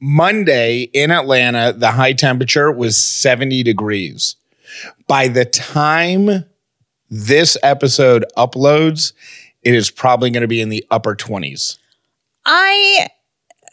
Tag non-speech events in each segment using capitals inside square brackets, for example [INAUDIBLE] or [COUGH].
Monday in Atlanta, the high temperature was 70 degrees. By the time this episode uploads, it is probably going to be in the upper 20s. I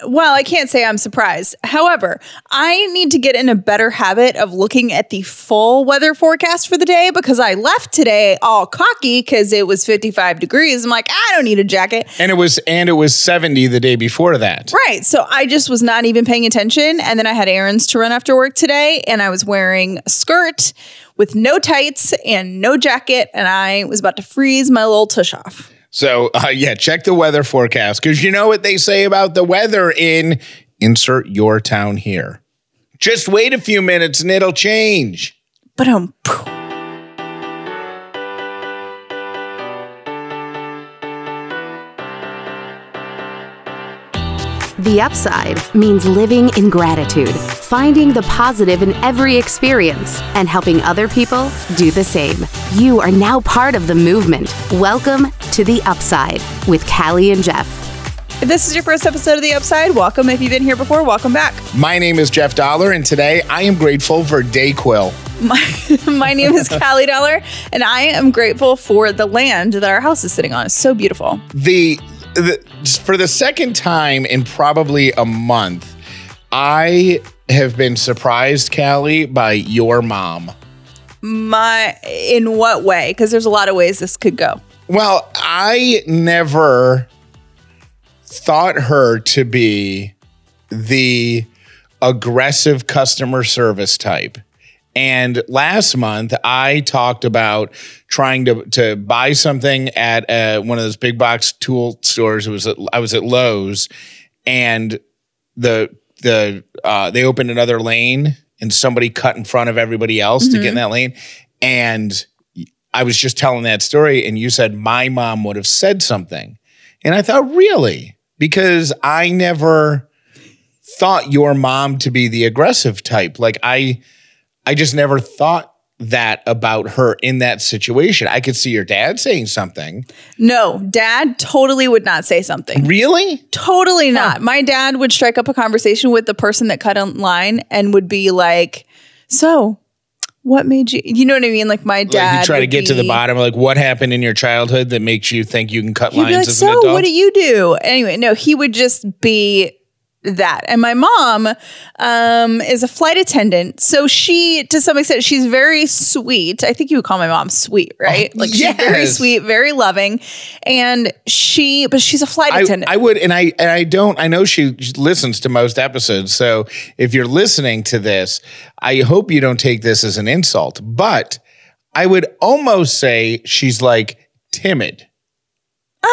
well, I can't say I'm surprised. However, I need to get in a better habit of looking at the full weather forecast for the day because I left today all cocky because it was 55 degrees. I'm like, I don't need a jacket. And it was and it was 70 the day before that. Right. So I just was not even paying attention. And then I had errands to run after work today, and I was wearing a skirt with no tights and no jacket, and I was about to freeze my little tush off. So, uh, yeah, check the weather forecast because you know what they say about the weather in insert your town here. Just wait a few minutes and it'll change. But um, The upside means living in gratitude, finding the positive in every experience, and helping other people do the same. You are now part of the movement. Welcome to The Upside with Callie and Jeff. if this is your first episode of The Upside, welcome. If you've been here before, welcome back. My name is Jeff Dollar, and today I am grateful for Dayquil. My, [LAUGHS] my name is Callie Dollar, and I am grateful for the land that our house is sitting on. It's so beautiful. The, the for the second time in probably a month, I have been surprised, Callie, by your mom. My in what way? Because there's a lot of ways this could go. Well, I never thought her to be the aggressive customer service type. And last month, I talked about trying to to buy something at uh, one of those big box tool stores. It was at, I was at Lowe's, and the the uh, they opened another lane, and somebody cut in front of everybody else to get in that lane, and I was just telling that story, and you said my mom would have said something, and I thought really because I never thought your mom to be the aggressive type. Like I, I just never thought that about her in that situation. I could see your dad saying something. No, dad totally would not say something. Really? Totally not. My dad would strike up a conversation with the person that cut in line and would be like, So, what made you, you know what I mean? Like, my dad. like you try to get to the bottom. Like what happened in your childhood that makes you think you can cut lines be like, as an So, what do you do? Anyway, no, he would just be that. And my mom um, is a flight attendant. So she, to some extent, she's very sweet. I think you would call my mom sweet, right? like she's very Oh, sweet, very loving. And she, but she's a flight I, attendant. I would, and I and I don't. I know she listens to most episodes, so if you're listening to this, I hope you don't take this as an insult. But I would almost say she's like timid. Um,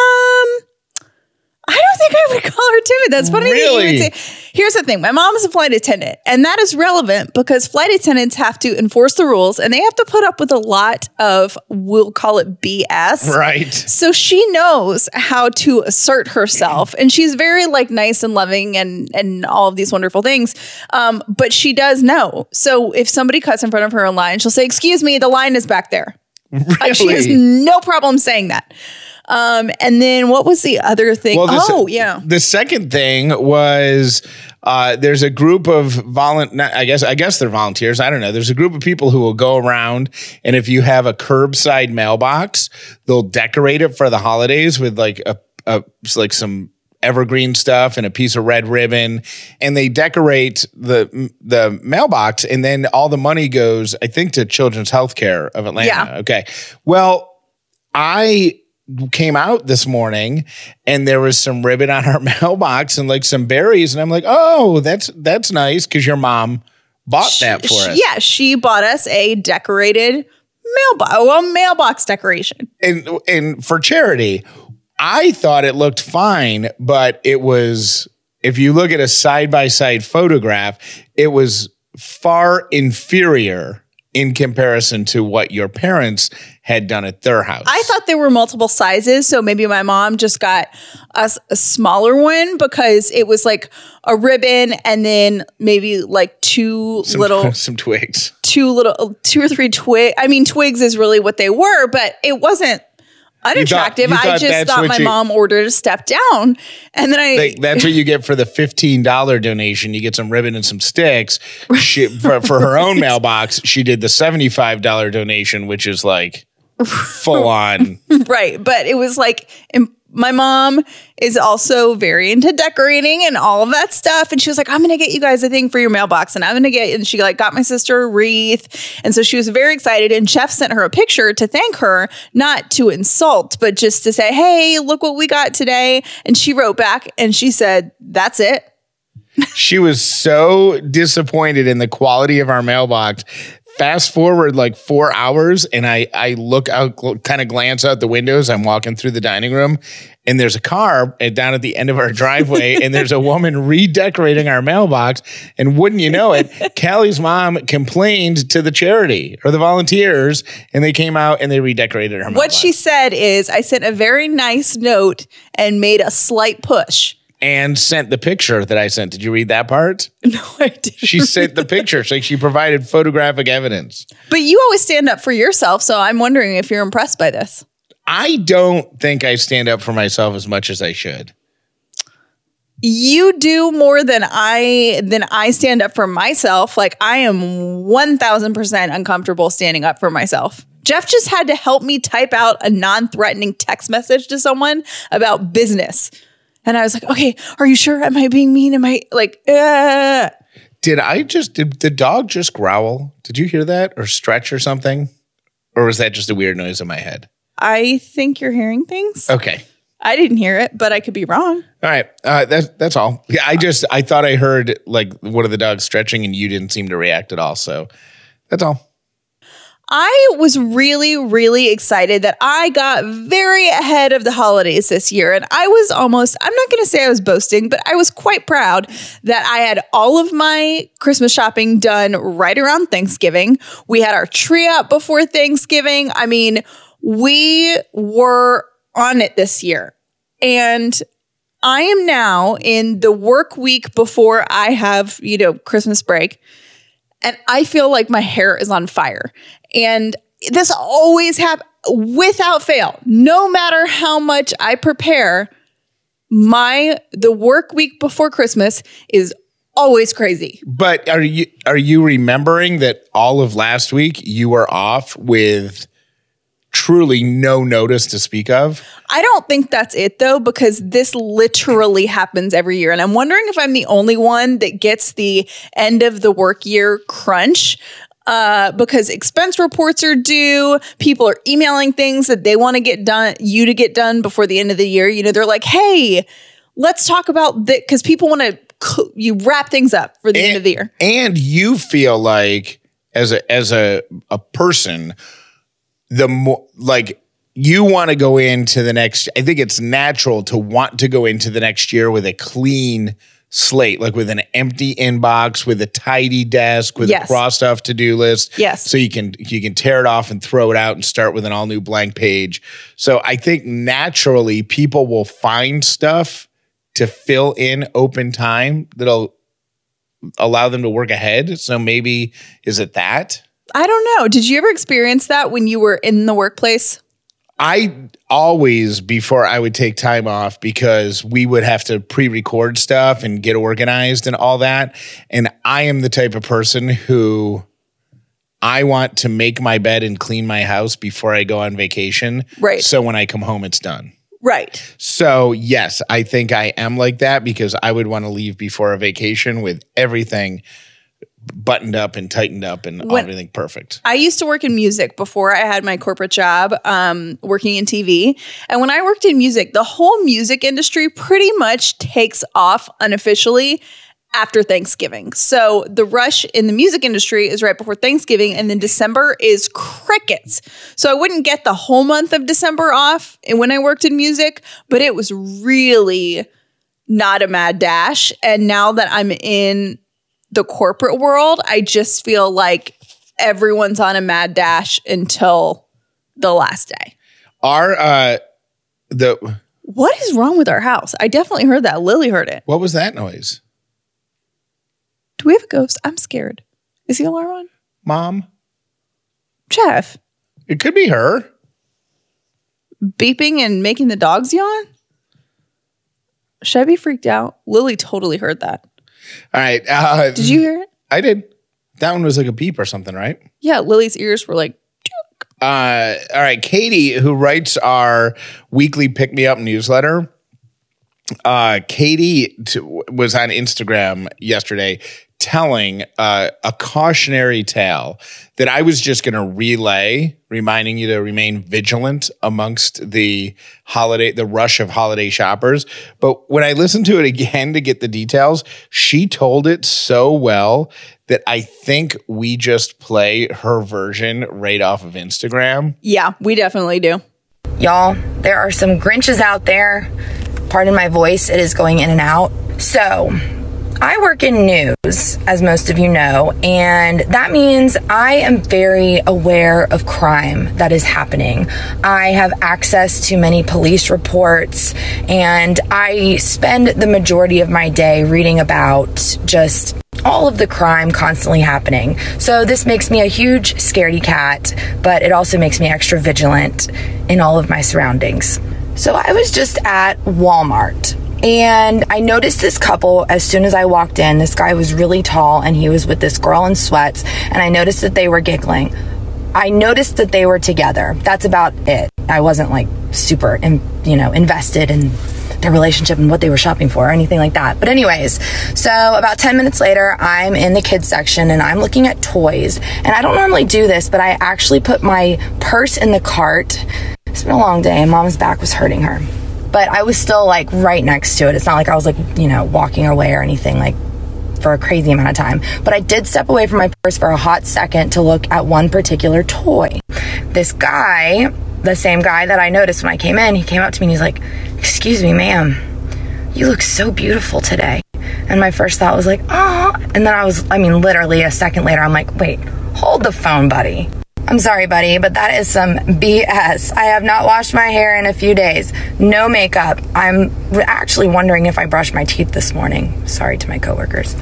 I don't think I would call her timid. That's funny. that Really? say. Here's the thing: my mom is a flight attendant, and that is relevant because flight attendants have to enforce the rules, and they have to put up with a lot of we'll call it BS. Right. So she knows how to assert herself, and she's very like nice and loving, and and all of these wonderful things. Um, but she does know. So if somebody cuts in front of her in line, she'll say, "Excuse me, the line is back there." Like, she has no problem saying that. Um, and then what was the other thing? Well, the oh, yeah. The second thing was uh, there's a group of volun. not- I guess I guess they're volunteers. I don't know. There's a group of people who will go around, and if you have a curbside mailbox, they'll decorate it for the holidays with like a, a like some evergreen stuff and a piece of red ribbon and they decorate the the mailbox and then all the money goes i think to children's healthcare of atlanta Yeah. okay well i came out this morning and there was some ribbon on our [LAUGHS] mailbox and like some berries and I'm like, "Oh, that's that's nice cuz your mom bought that for She- us." Yeah, she bought us a decorated mailbox, oh, well, mailbox decoration. And and for charity, I thought it looked fine, but it was if you look at a side-by-side photograph, it was far inferior in comparison to what your parents had done at their house. I thought there were multiple sizes, so maybe my mom just got us a smaller one because it was like a ribbon and then maybe like two some, little [LAUGHS] some twigs. two little uh, two or three twig. I mean, twigs is really what they were, but it wasn't unattractive. you I thought just thought my you- mom ordered a step down, and then I Like, that's what you get for the fifteen dollar donation. You get some ribbon and some sticks. [LAUGHS] She, for for her own mailbox, she did the seventy five dollar donation, which is like full on. [LAUGHS] right, but it was like. im- my mom is also very into decorating and all of that stuff. And she was like, I'm gonna get you guys a thing for your mailbox. And I'm gonna get and she like got my sister a wreath. And so she was very excited. And Jeff sent her a picture to thank her, not to insult, but just to say, Hey, look what we got today. And she wrote back and she said, That's it. She was so disappointed in the quality of our mailbox. Fast forward like four hours, and I I look out, kind of glance out the windows. I'm walking through the dining room, and there's a car and down at the end of our [LAUGHS] driveway, and there's a woman redecorating our mailbox. And wouldn't you know it, [LAUGHS] Callie's mom complained to the charity or the volunteers, and they came out and they redecorated her. What mailbox. she said is, I sent a very nice note and made a slight push. And sent the picture that I sent. Did you read that part? [LAUGHS] No, I didn't. She sent the picture, so she provided photographic evidence. But you always stand up for yourself, so I'm wondering if you're impressed by this. I don't think I stand up for myself as much as I should. You do more than I than I stand up for myself. Like I am 1000% uncomfortable standing up for myself. Jeff just had to help me type out a non-threatening text message to someone about business. And I was like, "Okay, are you sure? Am I being mean? Am I like uh Did I just did the dog just growl? Did you hear that or stretch or something? Or was that just a weird noise in my head? I think you're hearing things. Okay. I didn't hear it, but I could be wrong. All right. Uh, that's that's all. Yeah, I just I thought I heard like one of the dogs stretching and you didn't seem to react at all. So that's all. I was really, really excited that I got very ahead of the holidays this year. And I was almost, I'm not going to say I was boasting, but I was quite proud that I had all of my Christmas shopping done right around Thanksgiving. We had our tree up before Thanksgiving. I mean, we were on it this year. And I am now in the work week before I have, you know, Christmas break and I feel like my hair is on fire. And this always happens without fail. No matter how much I prepare, my the work week before Christmas is always crazy. But are you are you remembering that all of last week you were off with truly no notice to speak of? I don't think that's it though, because this literally happens every year. And I'm wondering if I'm the only one that gets the end of the work year crunch. Uh, because expense reports are due, people are emailing things that they want to get done, you to get done before the end of the year. You know, they're like, "Hey, let's talk about that," because people want to you wrap things up for the end of the year. And you feel like as a as a a person, the more like you want to go into the next I think it's natural to want to go into the next year with a clean slate, like with an empty inbox, with a tidy desk, with Yes. a crossed off to-do list. Yes. So you can you can tear it off and throw it out and start with an all new blank page. So I think naturally people will find stuff to fill in open time that'll allow them to work ahead. So maybe is it that? I don't know. Did you ever experience that when you were in the workplace? I always before I would take time off because we would have to pre-record stuff and get organized and all that. And I am the type of person who I want to make my bed and clean my house before I go on vacation. Right. So when I come home it's done. Right. So, yes, I think I am like that because I would want to leave before a vacation with everything buttoned up and tightened up and When- everything perfect. I used to work in music before I had my corporate job, um, working in TV. And when I worked in music, the whole music industry pretty much takes off unofficially after Thanksgiving. So the rush in the music industry is right before Thanksgiving, and then December is crickets. So I wouldn't get the whole month of December off when I worked in music, but it was really not a mad dash. And now that I'm in the corporate world, I just feel like everyone's on a mad dash until the last day. Our uh the What is wrong with our house? I definitely heard that. Lily heard it. what was that noise? Do we have a ghost? I'm scared. Is the alarm on? Mom? Jeff, It could be her. beeping and making the dogs yawn? Should I be freaked out? Lily totally heard that. All right. Uh, Did you hear it? I did. That one was like a beep or something, right? Yeah, Lily's ears were like, Uh, all right, Katie, who writes our weekly pick me up newsletter. Uh, Katie t- was on Instagram yesterday telling uh, a cautionary tale that I was just going to relay, reminding you to remain vigilant amongst the holiday, the rush of holiday shoppers. But when I listened to it again to get the details, she told it so well that I think we just play her version right off of Instagram. yeah, we definitely do. Y'all, there are some Grinches out there. Pardon my voice, it is going in and out. So, I work in news, as most of you know, and that means I am very aware of crime that is happening. I have access to many police reports, and I spend the majority of my day reading about just all of the crime constantly happening. So this makes me a huge scaredy cat, but it also makes me extra vigilant in all of my surroundings. So I was just at Walmart and I noticed this couple as soon as I walked in. This guy was really tall and he was with this girl in sweats and I noticed that they were giggling. I noticed that they were together. That's about it. I wasn't like super, in, you know, invested in their relationship and what they were shopping for or anything like that. But anyways, so about 10 minutes later, I'm in the kids section and I'm looking at toys. And I don't normally do this, but I actually put my purse in the cart. It's been a long day and mom's back was hurting her. But I was still like right next to it. It's not like I was like, you know, walking away or anything like for a crazy amount of time. But I did step away from my purse for a hot second to look at one particular toy. This guy, the same guy that I noticed when I came in, he came up to me and he's like, Excuse me, ma'am, you look so beautiful today. And my first thought was like, Oh. And then I was, I mean, literally a second later, I'm like, Wait, hold the phone, buddy. I'm sorry, buddy, but that is some BS. I have not washed my hair in a few days. No makeup. I'm actually wondering if I brushed my teeth this morning. Sorry to my coworkers.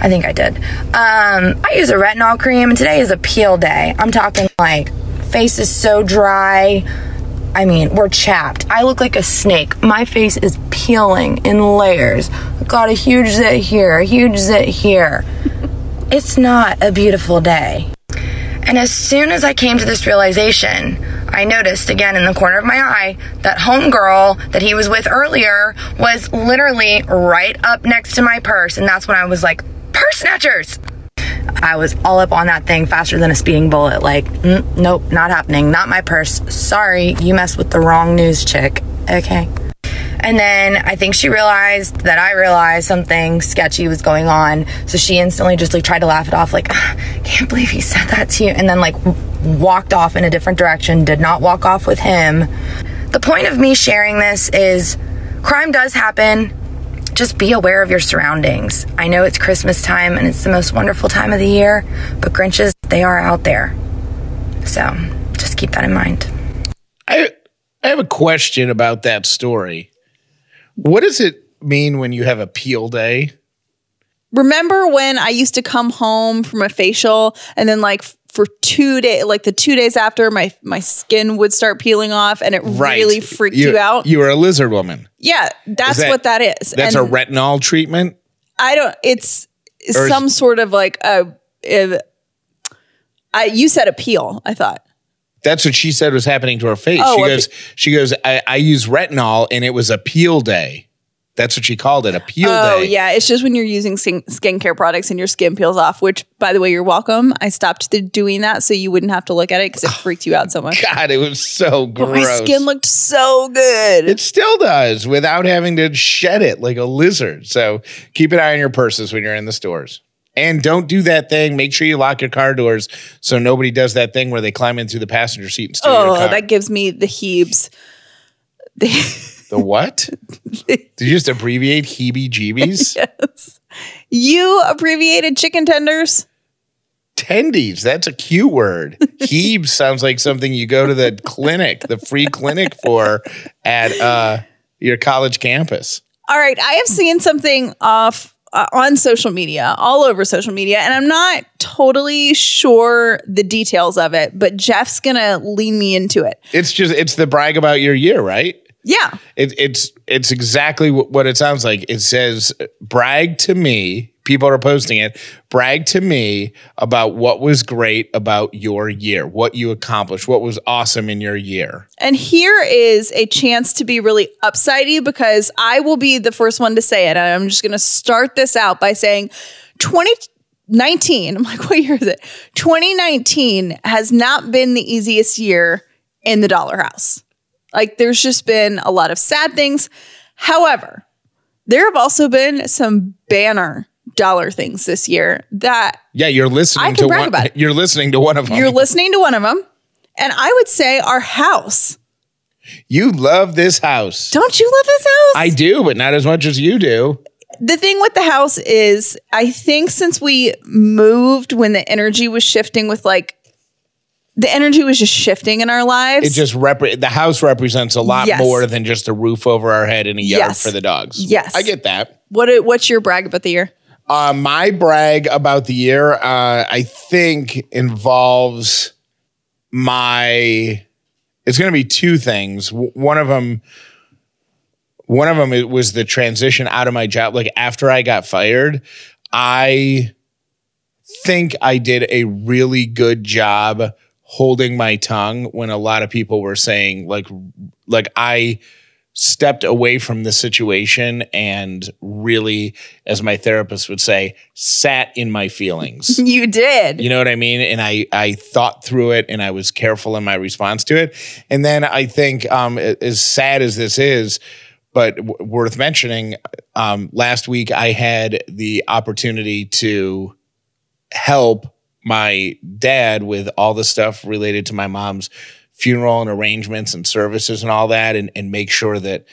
I think I did. Um, I use a retinol cream, and today is a peel day. I'm talking like face is so dry. I mean, we're chapped. I look like a snake. My face is peeling in layers. I've got a huge zit here, a huge zit here. It's not a beautiful day. And as soon as I came to this realization, I noticed again in the corner of my eye that homegirl that he was with earlier was literally right up next to my purse. And that's when I was like, purse snatchers! I was all up on that thing faster than a speeding bullet. Like, mm, nope, not happening. Not my purse. Sorry, you messed with the wrong news chick. Okay. And then I think she realized that I realized something sketchy was going on. So she instantly just like tried to laugh it off, like, "Ah, can't believe he said that to you. And then like walked off in a different direction, did not walk off with him. The point of me sharing this is crime does happen. Just be aware of your surroundings. I know it's Christmas time and it's the most wonderful time of the year, but Grinches, they are out there. So just keep that in mind. I I have a question about that story. What does it mean when you have a peel day? Remember when I used to come home from a facial and then like for two days, like the two days after, my my skin would start peeling off, and it really freaked you, out. You were a lizard woman. yeah, that's that- what that is. That's and a retinol treatment. I don't. It's Or is- some sort of like a. a I you said appeal. I thought. That's what she said was happening to her face. Oh, she goes, she goes, I, I use retinol and it was a peel day. That's what she called it, a peel Oh day. Oh yeah, it's just when you're using skin, skincare products and your skin peels off. Which, by the way, you're welcome. I stopped the, doing that so you wouldn't have to look at it because it [SIGHS] freaked you out so much. God, it was so gross. My skin looked so good. it still does without having to shed it like a lizard. So keep an eye on your purses when you're in the stores. And don't do that thing. Make sure you lock your car doors so nobody does that thing where they climb in through the passenger seat and steal your oh, car. that gives me the heebs. [LAUGHS] the what? Did you just abbreviate heebie jeebies? [LAUGHS] yes. You abbreviated chicken tenders. Tendies, that's a cute word. [LAUGHS] Heebs sounds like something you go to the clinic, the free clinic for at uh, your college campus. All right, I have seen something off uh, on social media, all over social media, and I'm not totally sure the details of it, but Jeff's gonna lean me into it. It's just it's the brag about your year, right? Yeah. It, it's it's exactly what it sounds like. It says brag to me. People are posting it. Brag to me about what was great about your year, what you accomplished, what was awesome in your year. And here is a chance to be really upsidey because I will be the first one to say it. And I'm just going to start this out by saying 2019, I'm like, [LAUGHS] what year is it? 2019 has not been the easiest year in the dollar house. Like, there's just been a lot of sad things. However, there have also been some banner dollar things this year that Yeah, you're listening I can to brag one. about [LAUGHS] it. You're listening to one of them. you're listening to one of them. And I would say our house. you love this house. Don't you love this house? I do, but not as much as you do. the thing with the house is I think since we moved when the energy was shifting with like the energy was just shifting in our lives. It just repre- the house represents a lot Yes. more than just a roof over our head and a yard Yes. for the dogs. Yes. I get that. what what's your brag about the year? Uh, my brag about the year, uh, I think, involves my. It's going to be two things. W- One of them, one of them, it was the transition out of my job. Like after I got fired, I think I did a really good job holding my tongue when a lot of people were saying like, like I stepped away from the situation and really, as my therapist would say, sat in my feelings. [LAUGHS] You did. You know what I mean? And I I thought through it and I was careful in my response to it. And then I think um, as sad as this is, but w- worth mentioning, um, last week I had the opportunity to help my dad with all the stuff related to my mom's funeral and arrangements and services and all that and, and make sure that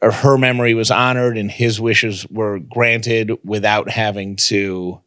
her memory was honored and his wishes were granted without having to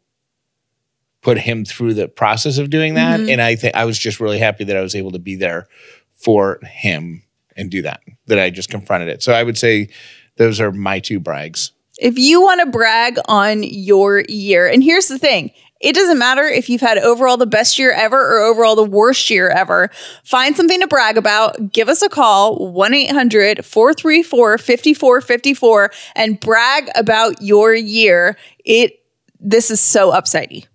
put him through the process of doing that. Mm-hmm. And I think I was just really happy that I was able to be there for him and do that, that I just confronted it. So I would say those are my two brags. If you want to brag on your year, and here's the thing it doesn't matter if you've had overall the best year ever or overall the worst year ever. Find something to brag about. Give us a call, 1 800 434 5454, and brag about your year. It This is so upsidey.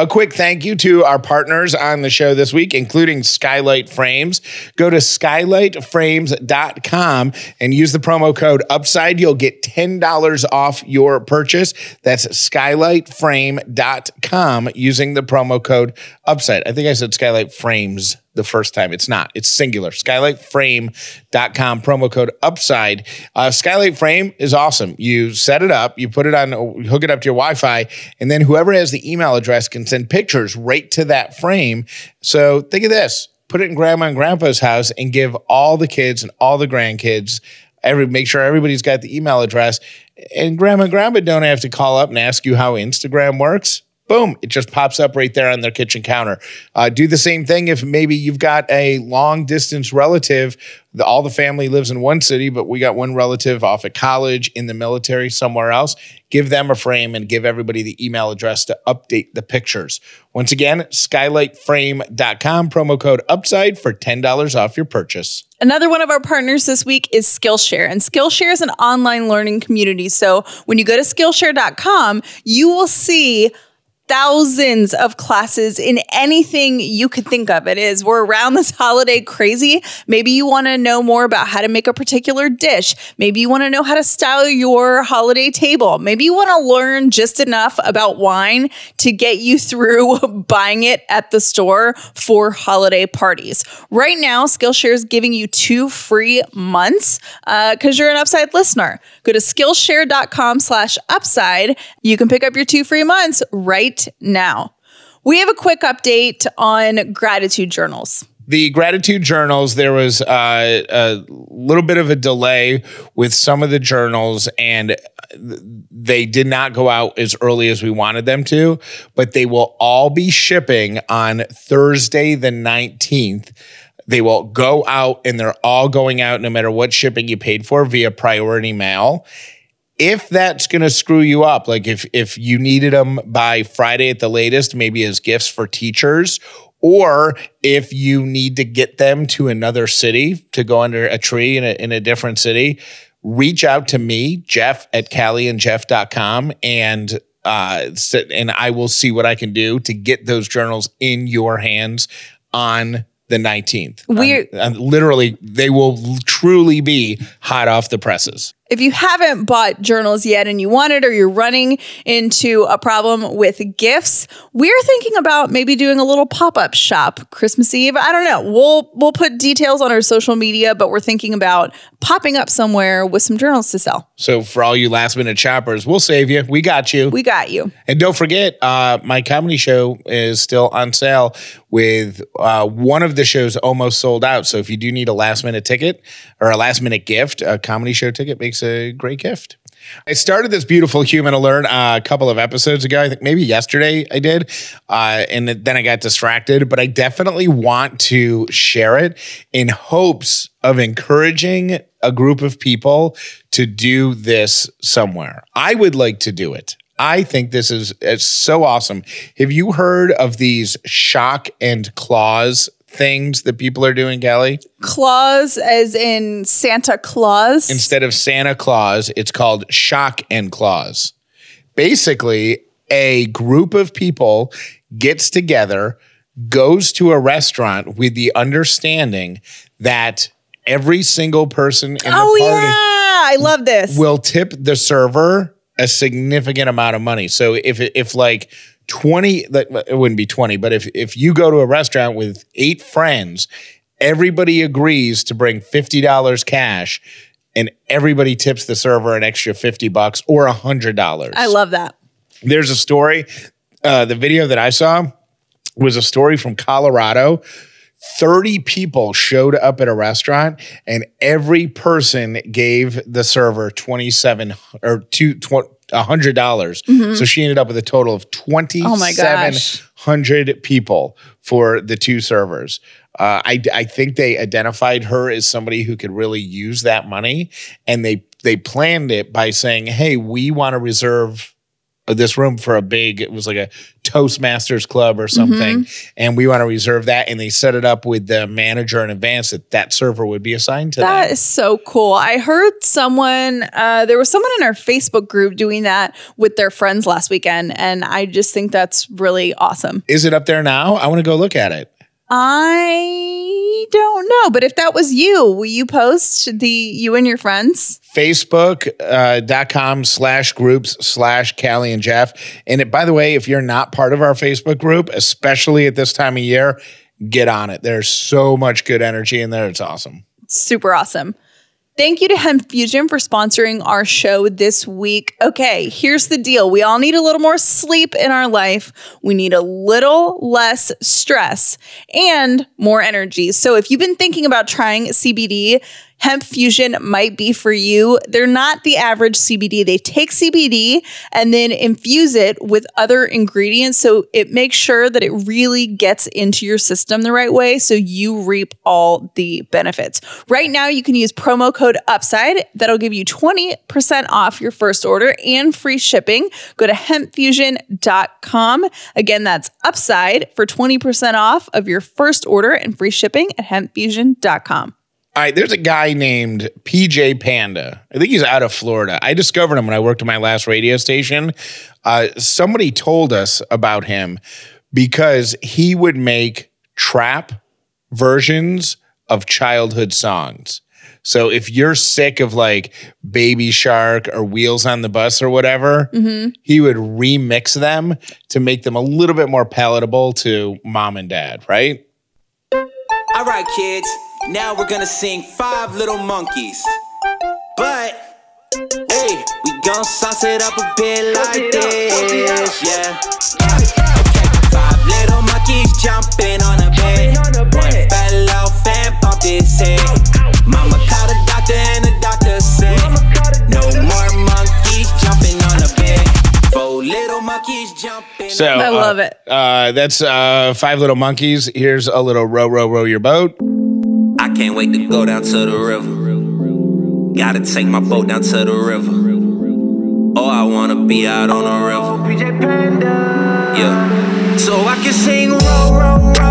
A quick thank you to our partners on the show this week, including Skylight Frames. Go to skylightframes.com and use the promo code UPSIDE. You'll get $10 off your purchase. That's skylightframe.com using the promo code UPSIDE. I think I said Skylight Frames the first time. It's not, it's singular. Skylightframe.com, promo code UPSIDE. Uh, Skylight Frame is awesome. You set it up, you put it on, hook it up to your Wi Fi, and then whoever has the email address can send pictures right to that frame. So think of this put it in grandma and grandpa's house and give all the kids and all the grandkids every make sure everybody's got the email address and grandma and grandpa don't have to call up and ask you how instagram works boom it just pops up right there on their kitchen counter. Uh, do the same thing if maybe you've got a long distance relative. The, all the family lives in one city but we got one relative off at college in the military somewhere else. Give them a frame and give everybody the email address to update the pictures. Once again skylightframe.com promo code upside for $10 off your purchase. Another one of our partners this week is Skillshare, and Skillshare is an online learning community. So when you go to Skillshare.com, you will see thousands of classes in anything you could think of. It is, we're around this holiday crazy. Maybe you want to know more about how to make a particular dish. Maybe you want to know how to style your holiday table. Maybe you want to learn just enough about wine to get you through [LAUGHS] buying it at the store for holiday parties. Right now, Skillshare is giving you two free months uh, because you're an Upside listener. Go to Skillshare.com slash Upside. You can pick up your two free months right now. We have a quick update on gratitude journals. the gratitude journals there was uh, a little bit of a delay with some of the journals and they did not go out as early as we wanted them to but they will all be shipping on thursday the 19th they will go out and they're all going out no matter what shipping you paid for via priority mail if that's going to screw you up, like if if you needed them by Friday at the latest, maybe as gifts for teachers, or if you need to get them to another city to go under a tree in a, in a different city, reach out to me, Jeff at callieandjeff.com and uh, sit, and I will see what I can do to get those journals in your hands on the 19th. We're- Um, uh, literally, they will truly be hot off the presses. If you haven't bought journals yet and you want it or you're running into a problem with gifts, we're thinking about maybe doing a little pop-up shop Christmas Eve. I don't know. We'll we'll put details on our social media, but we're thinking about popping up somewhere with some journals to sell. So for all you last minute shoppers, we'll save you. We got you. We got you. And don't forget, uh, my comedy show is still on sale with uh, one of the shows almost sold out. So if you do need a last minute ticket or a last minute gift, a comedy show ticket makes a great gift. I started this beautiful human alert uh, a couple of episodes ago. I think maybe yesterday I did. Uh, and then I got distracted, but I definitely want to share it in hopes of encouraging a group of people to do this somewhere. I would like to do it. I think this is so awesome. Have you heard of these shock and claws things that people are doing, Callie? Claus as in Santa Claus. Instead of Santa Claus, it's called shock and claws. Basically, a group of people gets together, goes to a restaurant with the understanding that every single person in the oh party yeah. I love this. will tip the server a significant amount of money. So if if like 20 like, it wouldn't be 20, but if if you go to a restaurant with eight friends, everybody agrees to bring $50 cash and everybody tips the server an extra 50 bucks or a $100. I love that. There's a story uh the video that I saw was a story from Colorado 30 people showed up at a restaurant and every person gave the server 27 or two tw- $100. dollars So she ended up with a total of Mm-hmm. Oh my gosh. 2,700 people for the two servers. Uh, I, I think they identified her as somebody who could really use that money and they, they planned it by saying, hey, we want to reserve this room for a big it was like a toastmasters club or something and we want to reserve that and they set it up with the manager in advance that that server would be assigned to That them is so cool. I heard someone, uh, there was someone in our Facebook group doing that with their friends last weekend. And I just think that's really awesome. is it up there now i want to go look at it I don't know, but if that was you, will you post the you and your friends? facebook.com uh, slash groups slash callie and jeff and it, by the way if you're not part of our facebook group especially at this time of year get on it there's so much good energy in there it's awesome Super awesome. Thank you to Hemp Fusion for sponsoring our show this week. Okay, here's the deal. We all need a little more sleep in our life. We need a little less stress and more energy. So if you've been thinking about trying CBD, Hemp Fusion might be for you. They're not the average CBD. They take CBD and then infuse it with other ingredients so it makes sure that it really gets into your system the right way so you reap all the benefits. Right now, you can use promo code UPSIDE. That'll give you 20% off your first order and free shipping. Go to hempfusion.com. Again, that's UPSIDE for 20% off of your first order and free shipping at hempfusion.com. All right, there's a guy named PJ Panda. I think he's out of Florida. I discovered him when I worked at my last radio station. Uh, somebody told us about him because he would make trap versions of childhood songs. So if you're sick of like Baby Shark or Wheels on the Bus or whatever, he would remix them to make them a little bit more palatable to mom and dad, right? All right, kids. Now we're gonna sing Five Little Monkeys. But, hey, we gon' sauce it up a bit like this, yeah. Okay, five little monkeys jumping on a bed. One fell off and bumped his head. Mama called a doctor and the doctor said, No more monkeys jumping on a bed. Four little monkeys jumping. So I love uh, it. Uh, that's uh, five little monkeys. Here's a little row, row, row your boat. I can't wait to go down to the river. Gotta take my boat down to the river. Oh, I wanna be out on the river. Yeah. So I can sing row, row, row, row,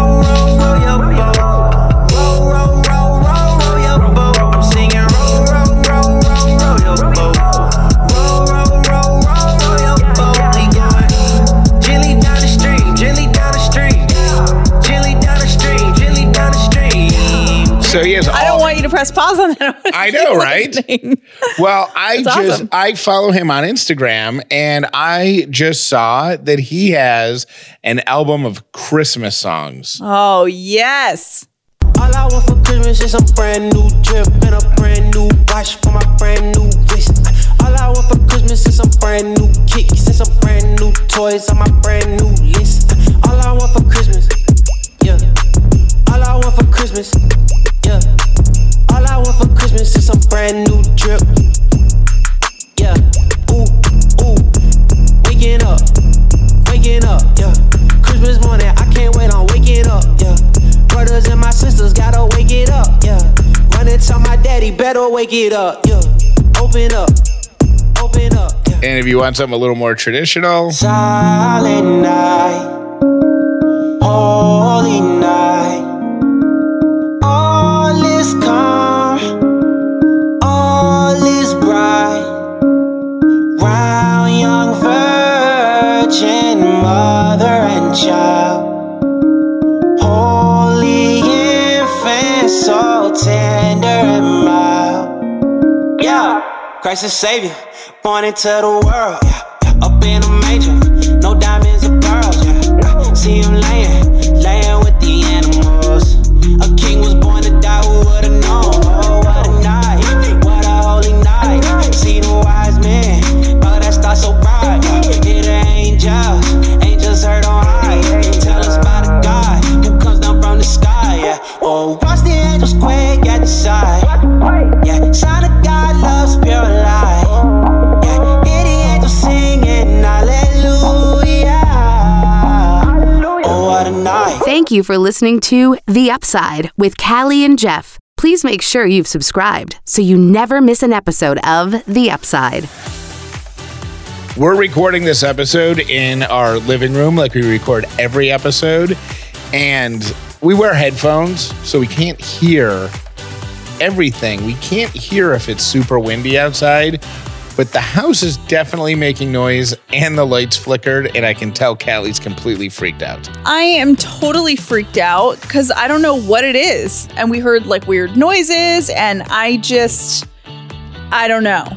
press pause on that. I [LAUGHS] know, right? Listening. Well, I That's just awesome. I follow him on Instagram and I just saw that he has an album of Christmas songs. Oh yes. All I want for Christmas is a brand new drip and a brand new watch for my brand new wrist. All I want for Christmas is some brand new kicks and some brand new toys on my brand new wake it up, yeah. Open up, open up, yeah. And if you want something a little more traditional, Silent night, holy Christ is Savior, born into the world. Yeah, up in a manger, no diamonds or pearls. Yeah, see him laying Thank you for listening to The Upside with Callie and Jeff. Please make sure you've subscribed so you never miss an episode of The Upside. we're recording this episode in our living room like we record every episode. And we wear headphones, so we can't hear everything. We can't hear if it's super windy outside, but the house is definitely making noise and the lights flickered. And I can tell Callie's completely freaked out. I am totally freaked out because I don't know what it is. And we heard like weird noises, and I just, I don't know.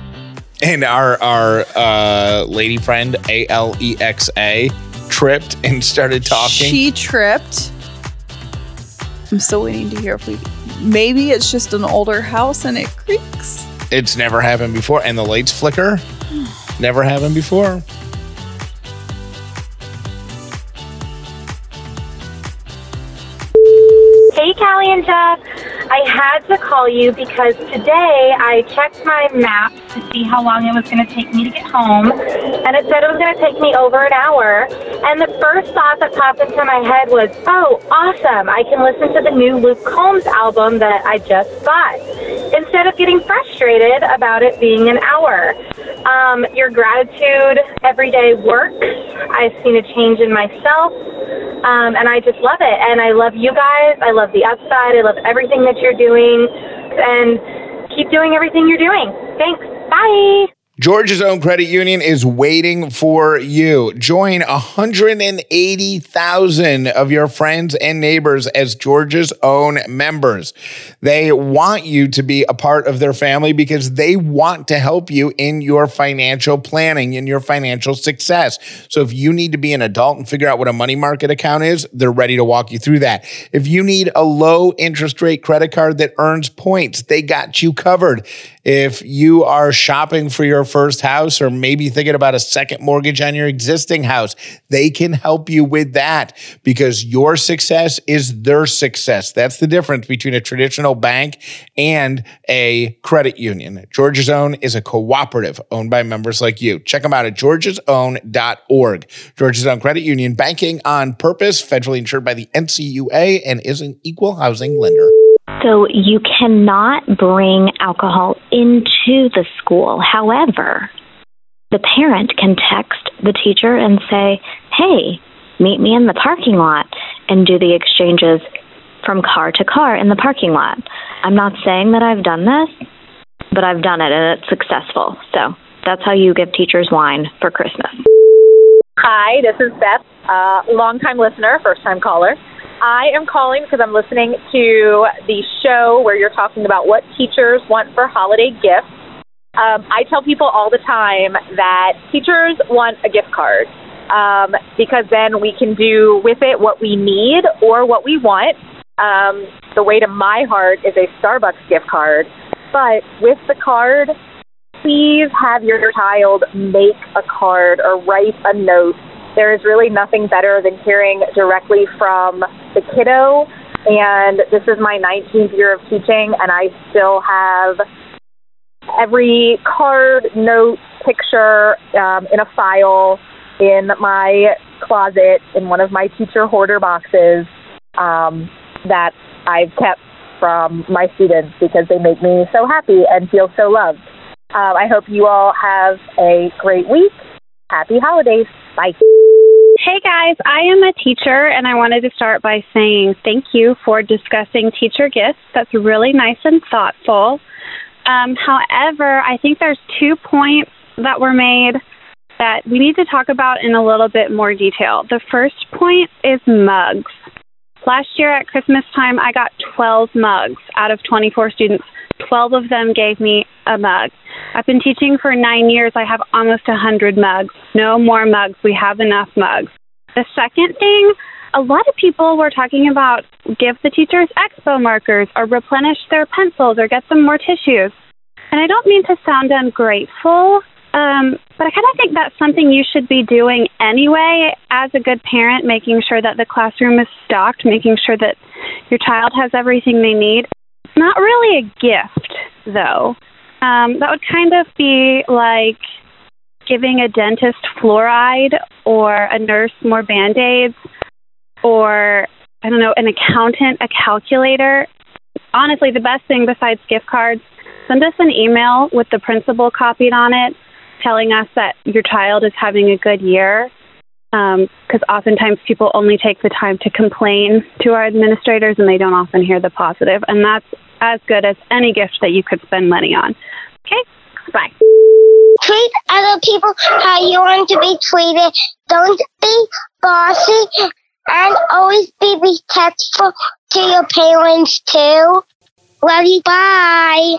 And our our uh, lady friend A L E X A tripped and started talking. She tripped. I'm still waiting to hear if we. Maybe it's just an older house and it creaks. It's never happened before, and the lights flicker. Never happened before. Hey, Callie and Jeff. I had to call you because today I checked my maps to see how long it was going to take me to get home, and it said it was going to take me over an hour. And the first thought that popped into my head was, oh, awesome. I can listen to the new Luke Combs album that I just bought instead of getting frustrated about it being an hour. Um, your gratitude every day works. I've seen a change in myself. Um, and I just love it. And I love you guys. I love the upside. I love everything that you're doing. And keep doing everything you're doing. Thanks. Bye. Georgia's own credit union is waiting for you. Join 180,000 of your friends and neighbors as Georgia's own members. They want you to be a part of their family because they want to help you in your financial planning, in your financial success. So if you need to be an adult and figure out what a money market account is, they're ready to walk you through that. If you need a low interest rate credit card that earns points, they got you covered. If you are shopping for your first house or maybe thinking about a second mortgage on your existing house, they can help you with that because your success is their success. That's the difference between a traditional bank and a credit union. Georgia's Own is a cooperative owned by members like you. Check them out at georgiasown.org. Georgia's Own Credit Union, banking on purpose, federally insured by the NCUA, and is an equal housing lender. So you cannot bring alcohol into the school. However, the parent can text the teacher and say, hey, meet me in the parking lot and do the exchanges from car to car in the parking lot. I'm not saying that I've done this, but I've done it and it's successful. So that's how you give teachers wine for Christmas. Hi, this is Beth, uh, longtime listener, first time caller. I am calling because I'm listening to the show where you're talking about what teachers want for holiday gifts. Um, I tell people all the time that teachers want a gift card um, because then we can do with it what we need or what we want. Um, the way to my heart is a Starbucks gift card. But with the card, please have your child make a card or write a note. There is really nothing better than hearing directly from the kiddo. And this is my 19th year of teaching, and I still have every card, note, picture um, in a file in my closet in one of my teacher hoarder boxes um, that I've kept from my students because they make me so happy and feel so loved. Um, I hope you all have a great week. Happy holidays. Bye. Hey guys, I am a teacher and I wanted to start by saying thank you for discussing teacher gifts. That's really nice and thoughtful. Um, however, I think there's two points that were made that we need to talk about in a little bit more detail. The first point is mugs. Last year at Christmas time, I got 12 mugs out of 24 students. 12 of them gave me a mug. I've been teaching for nine years. I have almost 100 mugs. No more mugs. We have enough mugs. The second thing, a lot of people were talking about give the teachers expo markers or replenish their pencils or get them more tissues. And I don't mean to sound ungrateful, um, but I kind of think that's something you should be doing anyway as a good parent, making sure that the classroom is stocked, making sure that your child has everything they need. It's not really a gift, though. Um, that would kind of be like giving a dentist fluoride or a nurse more band aids or, I don't know, an accountant a calculator. Honestly, the best thing besides gift cards, send us an email with the principal copied on it telling us that your child is having a good year because um, oftentimes people only take the time to complain to our administrators and they don't often hear the positive and that's as good as any gift that you could spend money on. Okay? Bye. Treat other people how you want to be treated. Don't be bossy and always be respectful to your parents too. Love you. Bye